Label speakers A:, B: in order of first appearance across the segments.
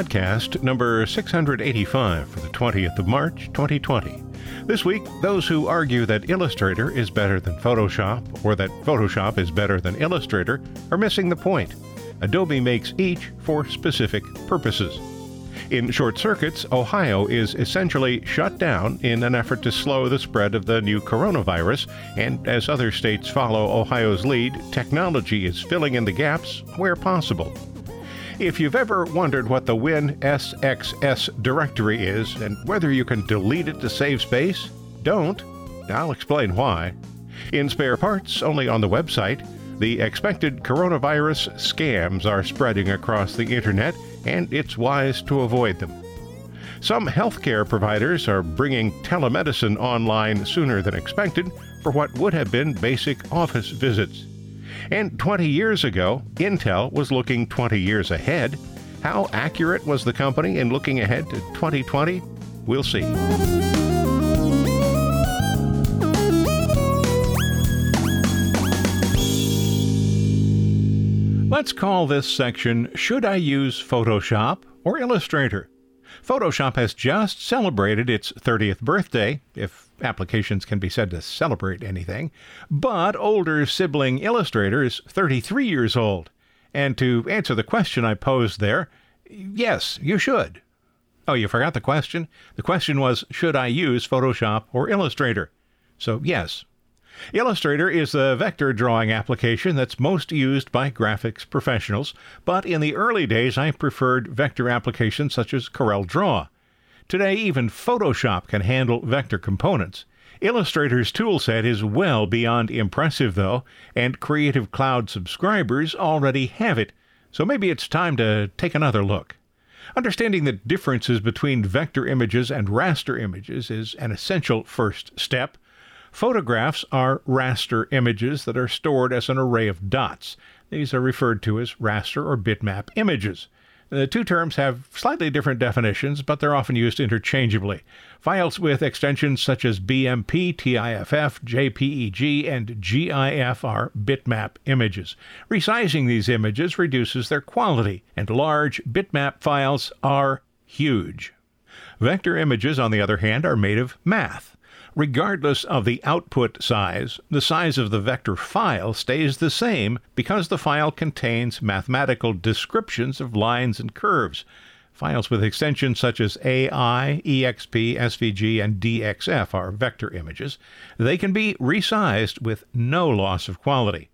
A: Podcast number 685 for the 20th of March, 2020. This week, those who argue that Illustrator is better than Photoshop or that Photoshop is better than Illustrator are missing the point. Adobe makes each for specific purposes. In short circuits, Ohio is essentially shut down in an effort to slow the spread of the new coronavirus, and as other states follow Ohio's lead, technology is filling in the gaps where possible. If you've ever wondered what the WinSXS directory is and whether you can delete it to save space, don't. I'll explain why. In spare parts, only on the website, the expected coronavirus scams are spreading across the internet, and it's wise to avoid them. Some healthcare providers are bringing telemedicine online sooner than expected for what would have been basic office visits. And 20 years ago, Intel was looking 20 years ahead. How accurate was the company in looking ahead to 2020? We'll see. Let's call this section Should I Use Photoshop or Illustrator? Photoshop has just celebrated its 30th birthday, if applications can be said to celebrate anything, but older sibling Illustrator is 33 years old. And to answer the question I posed there, yes, you should. Oh, you forgot the question? The question was Should I use Photoshop or Illustrator? So, yes. Illustrator is the vector drawing application that's most used by graphics professionals, but in the early days I preferred vector applications such as Corel Draw. Today, even Photoshop can handle vector components. Illustrator's toolset is well beyond impressive, though, and Creative Cloud subscribers already have it, so maybe it's time to take another look. Understanding the differences between vector images and raster images is an essential first step. Photographs are raster images that are stored as an array of dots. These are referred to as raster or bitmap images. The two terms have slightly different definitions, but they're often used interchangeably. Files with extensions such as BMP, TIFF, JPEG, and GIF are bitmap images. Resizing these images reduces their quality, and large bitmap files are huge. Vector images, on the other hand, are made of math. Regardless of the output size, the size of the vector file stays the same because the file contains mathematical descriptions of lines and curves. Files with extensions such as AI, EPS, SVG, and DXF are vector images. They can be resized with no loss of quality.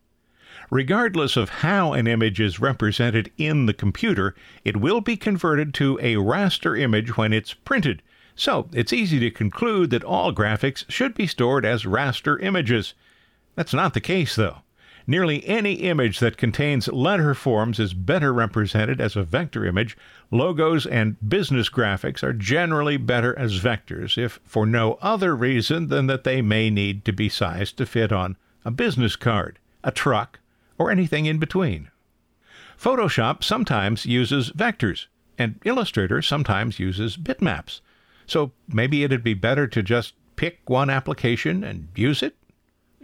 A: Regardless of how an image is represented in the computer, it will be converted to a raster image when it's printed. So it's easy to conclude that all graphics should be stored as raster images. That's not the case, though. Nearly any image that contains letter forms is better represented as a vector image. Logos and business graphics are generally better as vectors, if for no other reason than that they may need to be sized to fit on a business card, a truck, or anything in between. Photoshop sometimes uses vectors, and Illustrator sometimes uses bitmaps. So maybe it'd be better to just pick one application and use it?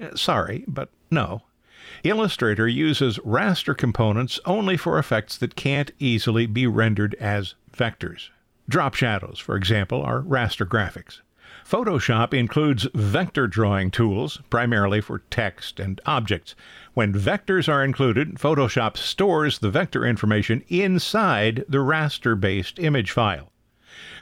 A: Uh, sorry, but no. Illustrator uses raster components only for effects that can't easily be rendered as vectors. Drop shadows, for example, are raster graphics. Photoshop includes vector drawing tools, primarily for text and objects. When vectors are included, Photoshop stores the vector information inside the raster based image file.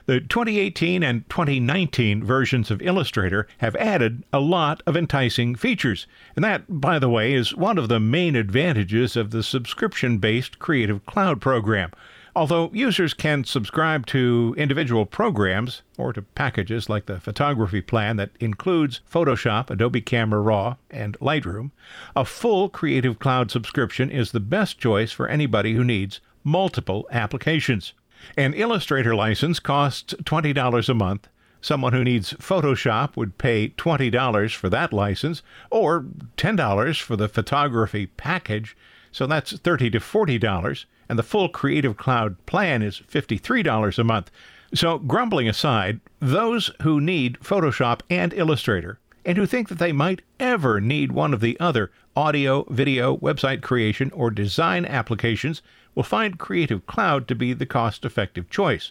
A: The 2018 and 2019 versions of Illustrator have added a lot of enticing features. And that, by the way, is one of the main advantages of the subscription based Creative Cloud program. Although users can subscribe to individual programs or to packages like the photography plan that includes Photoshop, Adobe Camera Raw, and Lightroom, a full Creative Cloud subscription is the best choice for anybody who needs multiple applications. An Illustrator license costs $20 a month. Someone who needs Photoshop would pay $20 for that license or $10 for the photography package, so that's 30 to $40, and the full Creative Cloud plan is $53 a month. So, grumbling aside, those who need Photoshop and Illustrator and who think that they might ever need one of the other audio, video, website creation, or design applications will find Creative Cloud to be the cost effective choice.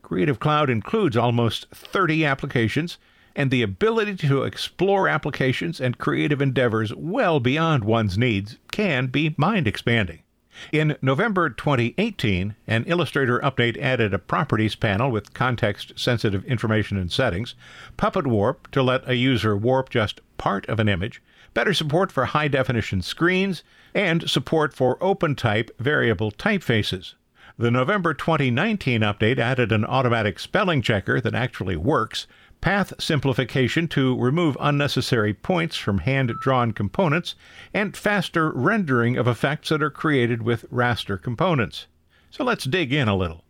A: Creative Cloud includes almost 30 applications, and the ability to explore applications and creative endeavors well beyond one's needs can be mind expanding. In November 2018, an Illustrator update added a properties panel with context sensitive information and settings, Puppet Warp to let a user warp just part of an image, better support for high definition screens, and support for OpenType variable typefaces. The November 2019 update added an automatic spelling checker that actually works, path simplification to remove unnecessary points from hand drawn components, and faster rendering of effects that are created with raster components. So let's dig in a little.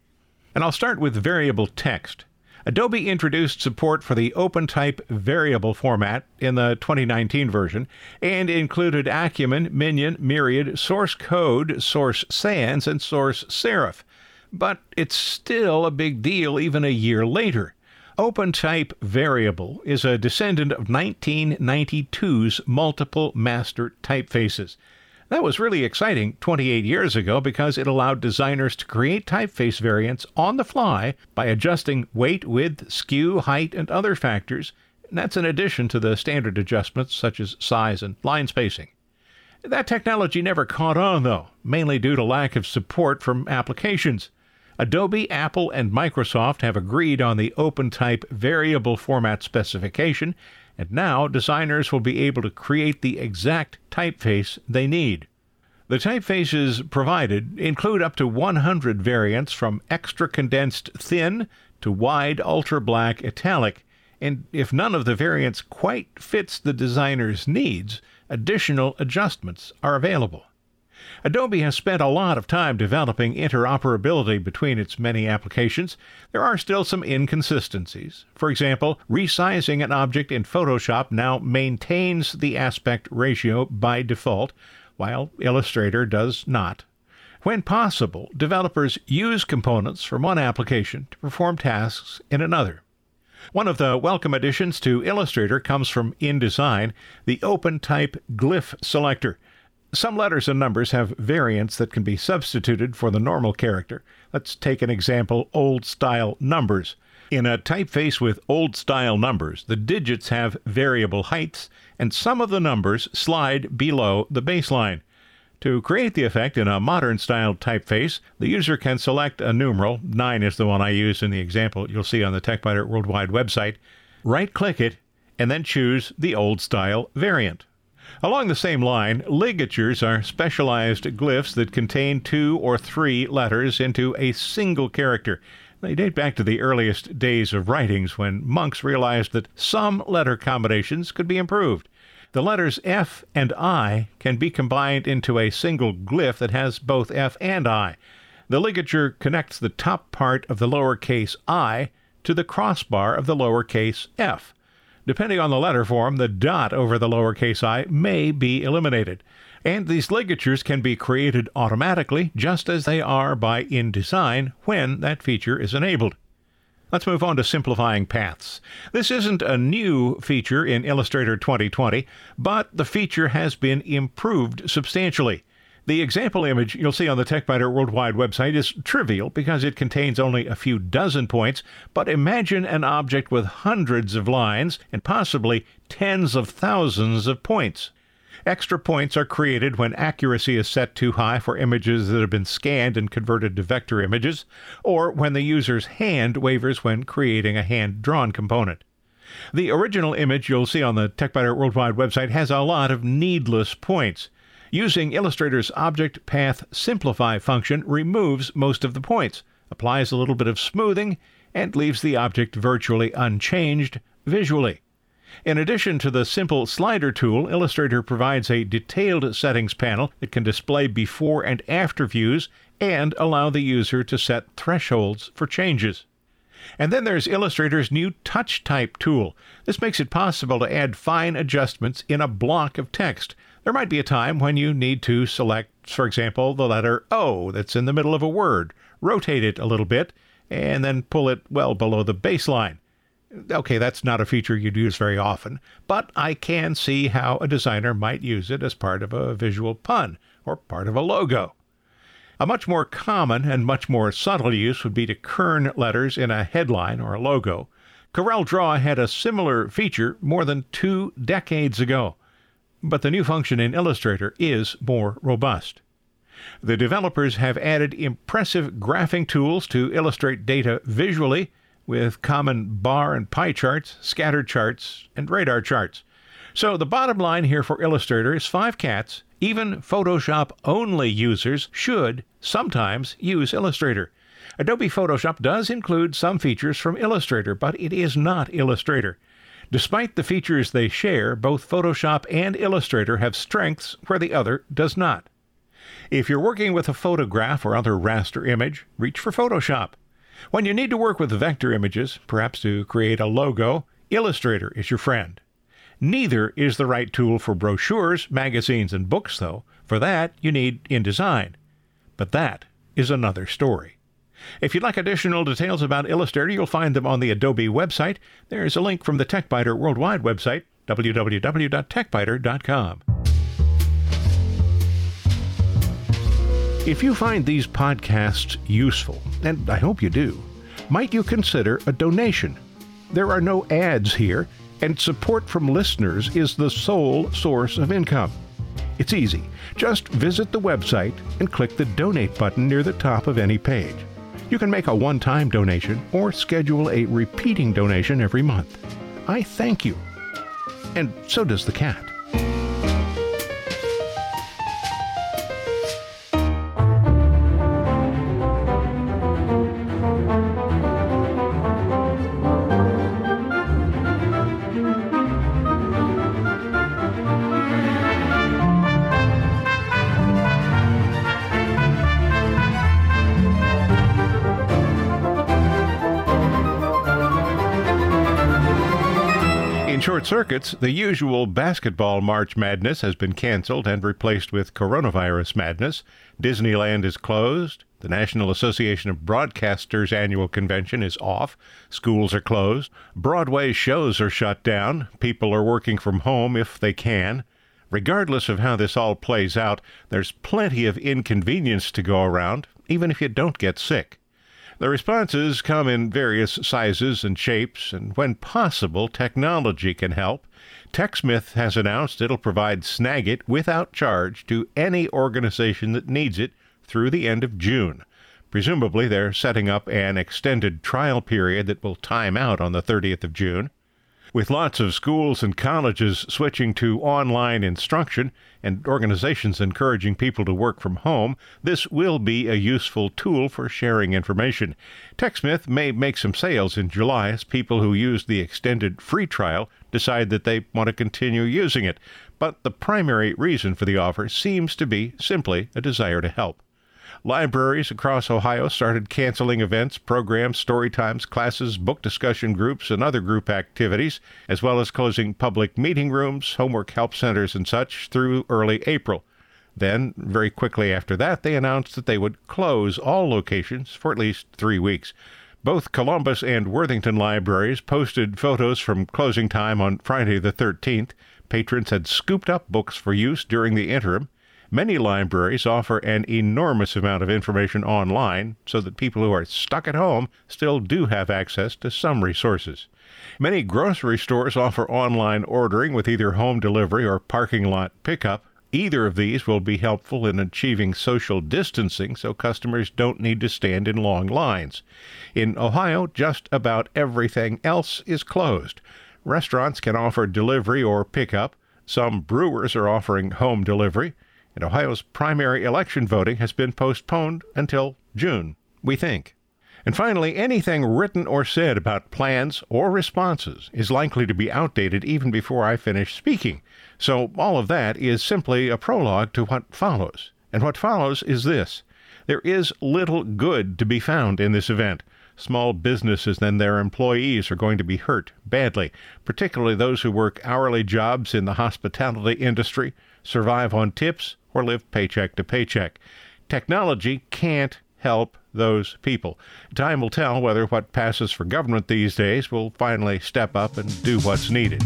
A: And I'll start with variable text. Adobe introduced support for the OpenType variable format in the 2019 version and included Acumin, Minion, Myriad, Source Code, Source Sans, and Source Serif. But it's still a big deal even a year later. OpenType Variable is a descendant of 1992's multiple master typefaces. That was really exciting 28 years ago because it allowed designers to create typeface variants on the fly by adjusting weight, width, skew, height, and other factors. And that's in addition to the standard adjustments such as size and line spacing. That technology never caught on, though, mainly due to lack of support from applications. Adobe, Apple, and Microsoft have agreed on the OpenType variable format specification, and now designers will be able to create the exact typeface they need. The typefaces provided include up to 100 variants from extra condensed thin to wide ultra black italic, and if none of the variants quite fits the designer's needs, additional adjustments are available. Adobe has spent a lot of time developing interoperability between its many applications. There are still some inconsistencies. For example, resizing an object in Photoshop now maintains the aspect ratio by default, while Illustrator does not. When possible, developers use components from one application to perform tasks in another. One of the welcome additions to Illustrator comes from InDesign, the OpenType Glyph Selector. Some letters and numbers have variants that can be substituted for the normal character. Let's take an example old style numbers. In a typeface with old style numbers, the digits have variable heights, and some of the numbers slide below the baseline. To create the effect in a modern style typeface, the user can select a numeral, 9 is the one I used in the example you'll see on the TechByter Worldwide website, right click it, and then choose the old style variant. Along the same line, ligatures are specialized glyphs that contain two or three letters into a single character. They date back to the earliest days of writings when monks realized that some letter combinations could be improved. The letters F and I can be combined into a single glyph that has both F and I. The ligature connects the top part of the lowercase i to the crossbar of the lowercase f. Depending on the letter form, the dot over the lowercase i may be eliminated. And these ligatures can be created automatically, just as they are by InDesign when that feature is enabled. Let's move on to simplifying paths. This isn't a new feature in Illustrator 2020, but the feature has been improved substantially. The example image you'll see on the TechByter Worldwide website is trivial because it contains only a few dozen points, but imagine an object with hundreds of lines and possibly tens of thousands of points. Extra points are created when accuracy is set too high for images that have been scanned and converted to vector images, or when the user's hand wavers when creating a hand drawn component. The original image you'll see on the TechByter Worldwide website has a lot of needless points. Using Illustrator's Object Path Simplify function removes most of the points, applies a little bit of smoothing, and leaves the object virtually unchanged visually. In addition to the simple slider tool, Illustrator provides a detailed settings panel that can display before and after views and allow the user to set thresholds for changes. And then there's Illustrator's new Touch Type tool. This makes it possible to add fine adjustments in a block of text. There might be a time when you need to select, for example, the letter O that's in the middle of a word, rotate it a little bit, and then pull it well below the baseline. Okay, that's not a feature you'd use very often, but I can see how a designer might use it as part of a visual pun or part of a logo. A much more common and much more subtle use would be to kern letters in a headline or a logo. Corel Draw had a similar feature more than two decades ago, but the new function in Illustrator is more robust. The developers have added impressive graphing tools to illustrate data visually with common bar and pie charts, scatter charts, and radar charts. So the bottom line here for Illustrator is five cats even Photoshop only users should sometimes use Illustrator. Adobe Photoshop does include some features from Illustrator, but it is not Illustrator. Despite the features they share, both Photoshop and Illustrator have strengths where the other does not. If you're working with a photograph or other raster image, reach for Photoshop. When you need to work with vector images, perhaps to create a logo, Illustrator is your friend. Neither is the right tool for brochures, magazines, and books, though. For that, you need InDesign. But that is another story. If you'd like additional details about Illustrator, you'll find them on the Adobe website. There's a link from the TechByter Worldwide website, www.techbyter.com. If you find these podcasts useful, and I hope you do, might you consider a donation? There are no ads here and support from listeners is the sole source of income. It's easy. Just visit the website and click the donate button near the top of any page. You can make a one time donation or schedule a repeating donation every month. I thank you. And so does the cat. Short circuits, the usual basketball March Madness has been canceled and replaced with coronavirus madness. Disneyland is closed. The National Association of Broadcasters annual convention is off. Schools are closed. Broadway shows are shut down. People are working from home if they can. Regardless of how this all plays out, there's plenty of inconvenience to go around, even if you don't get sick. The responses come in various sizes and shapes, and when possible, technology can help. TechSmith has announced it'll provide Snagit without charge to any organization that needs it through the end of June. Presumably, they're setting up an extended trial period that will time out on the 30th of June. With lots of schools and colleges switching to online instruction and organizations encouraging people to work from home, this will be a useful tool for sharing information. TechSmith may make some sales in July as people who use the extended free trial decide that they want to continue using it, but the primary reason for the offer seems to be simply a desire to help. Libraries across Ohio started canceling events, programs, story times, classes, book discussion groups, and other group activities, as well as closing public meeting rooms, homework help centers, and such through early April. Then, very quickly after that, they announced that they would close all locations for at least three weeks. Both Columbus and Worthington libraries posted photos from closing time on Friday the 13th. Patrons had scooped up books for use during the interim. Many libraries offer an enormous amount of information online so that people who are stuck at home still do have access to some resources. Many grocery stores offer online ordering with either home delivery or parking lot pickup. Either of these will be helpful in achieving social distancing so customers don't need to stand in long lines. In Ohio, just about everything else is closed. Restaurants can offer delivery or pickup. Some brewers are offering home delivery and Ohio's primary election voting has been postponed until June, we think. And finally, anything written or said about plans or responses is likely to be outdated even before I finish speaking. So all of that is simply a prologue to what follows. And what follows is this there is little good to be found in this event. Small businesses and their employees are going to be hurt badly, particularly those who work hourly jobs in the hospitality industry, survive on tips, or live paycheck to paycheck. Technology can't help those people. Time will tell whether what passes for government these days will finally step up and do what's needed.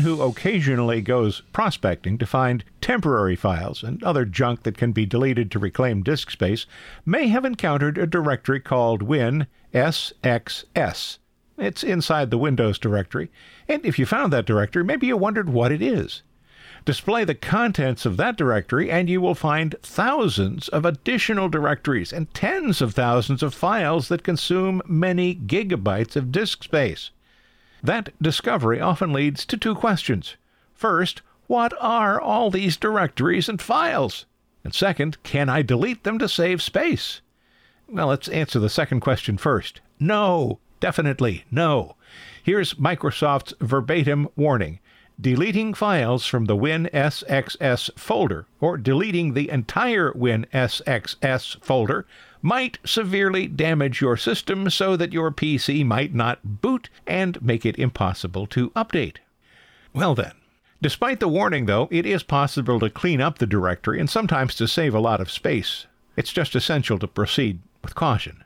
A: Who occasionally goes prospecting to find temporary files and other junk that can be deleted to reclaim disk space may have encountered a directory called WinSXS. It's inside the Windows directory, and if you found that directory, maybe you wondered what it is. Display the contents of that directory, and you will find thousands of additional directories and tens of thousands of files that consume many gigabytes of disk space. That discovery often leads to two questions. First, what are all these directories and files? And second, can I delete them to save space? Well, let's answer the second question first. No, definitely no. Here's Microsoft's verbatim warning. Deleting files from the WinSXS folder or deleting the entire WinSXS folder might severely damage your system so that your PC might not boot and make it impossible to update. Well, then, despite the warning, though, it is possible to clean up the directory and sometimes to save a lot of space. It's just essential to proceed with caution.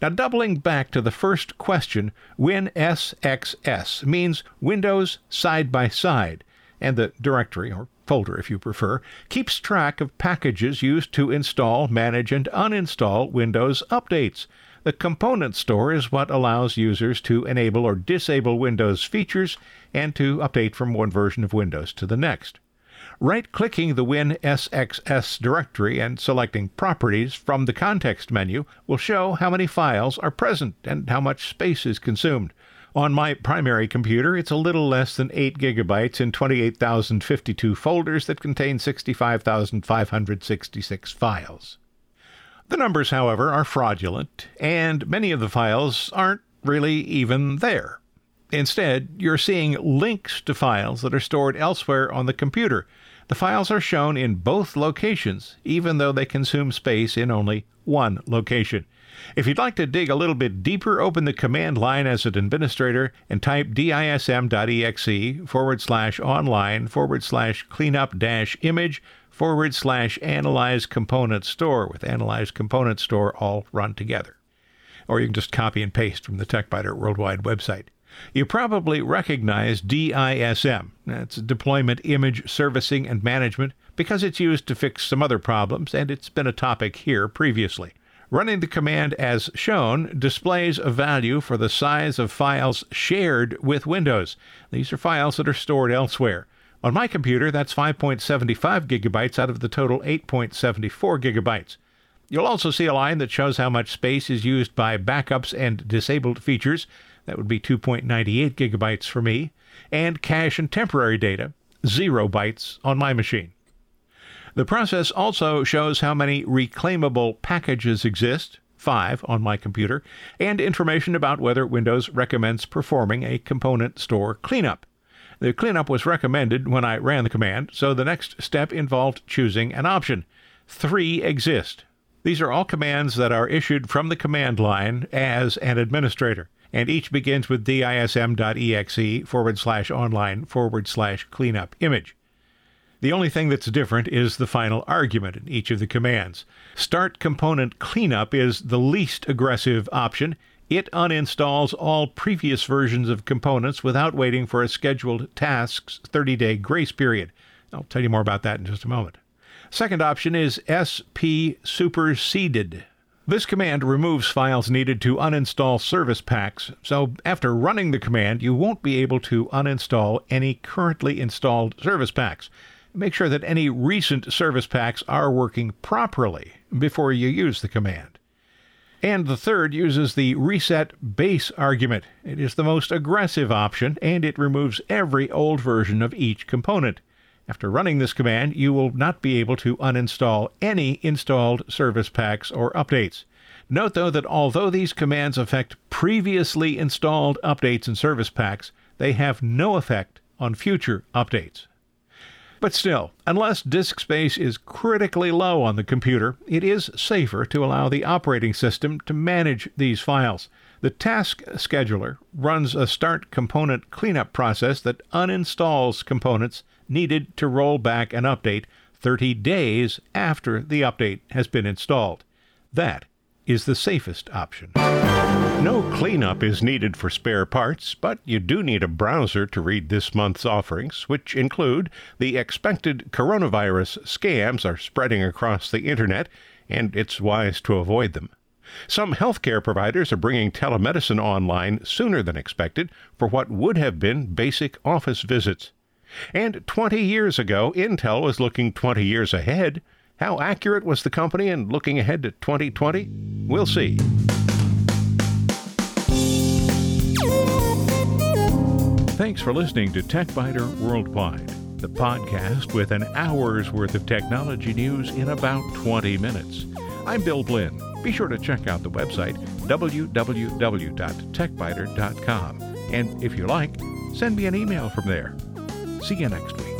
A: Now, doubling back to the first question, WinSXS means Windows side by side, and the directory, or folder if you prefer, keeps track of packages used to install, manage, and uninstall Windows updates. The component store is what allows users to enable or disable Windows features and to update from one version of Windows to the next. Right clicking the WinSXS directory and selecting Properties from the context menu will show how many files are present and how much space is consumed. On my primary computer, it's a little less than 8 gigabytes in 28,052 folders that contain 65,566 files. The numbers, however, are fraudulent, and many of the files aren't really even there. Instead, you're seeing links to files that are stored elsewhere on the computer. The files are shown in both locations, even though they consume space in only one location. If you'd like to dig a little bit deeper, open the command line as an administrator and type dism.exe forward slash online forward slash cleanup dash image forward slash analyze component store with analyze component store all run together. Or you can just copy and paste from the TechByter Worldwide website. You probably recognize DISM. That's Deployment Image Servicing and Management because it's used to fix some other problems, and it's been a topic here previously. Running the command as shown displays a value for the size of files shared with Windows. These are files that are stored elsewhere. On my computer, that's 5.75 gigabytes out of the total 8.74 gigabytes. You'll also see a line that shows how much space is used by backups and disabled features. That would be 2.98 gigabytes for me. And cache and temporary data, 0 bytes on my machine. The process also shows how many reclaimable packages exist, five on my computer, and information about whether Windows recommends performing a component store cleanup. The cleanup was recommended when I ran the command, so the next step involved choosing an option. Three exist. These are all commands that are issued from the command line as an administrator, and each begins with dism.exe forward slash online forward slash cleanup image. The only thing that's different is the final argument in each of the commands. Start component cleanup is the least aggressive option. It uninstalls all previous versions of components without waiting for a scheduled task's 30 day grace period. I'll tell you more about that in just a moment. Second option is SP superseded. This command removes files needed to uninstall service packs, so after running the command, you won't be able to uninstall any currently installed service packs make sure that any recent service packs are working properly before you use the command. And the third uses the reset base argument. It is the most aggressive option, and it removes every old version of each component. After running this command, you will not be able to uninstall any installed service packs or updates. Note though that although these commands affect previously installed updates and service packs, they have no effect on future updates. But still, unless disk space is critically low on the computer, it is safer to allow the operating system to manage these files. The task scheduler runs a start component cleanup process that uninstalls components needed to roll back an update 30 days after the update has been installed. That is the safest option. No cleanup is needed for spare parts, but you do need a browser to read this month's offerings, which include the expected coronavirus scams are spreading across the internet, and it's wise to avoid them. Some healthcare providers are bringing telemedicine online sooner than expected for what would have been basic office visits. And 20 years ago, Intel was looking 20 years ahead. How accurate was the company in looking ahead to 2020? We'll see. Thanks for listening to TechByter Worldwide, the podcast with an hour's worth of technology news in about 20 minutes. I'm Bill Blinn. Be sure to check out the website www.techbyter.com. And if you like, send me an email from there. See you next week.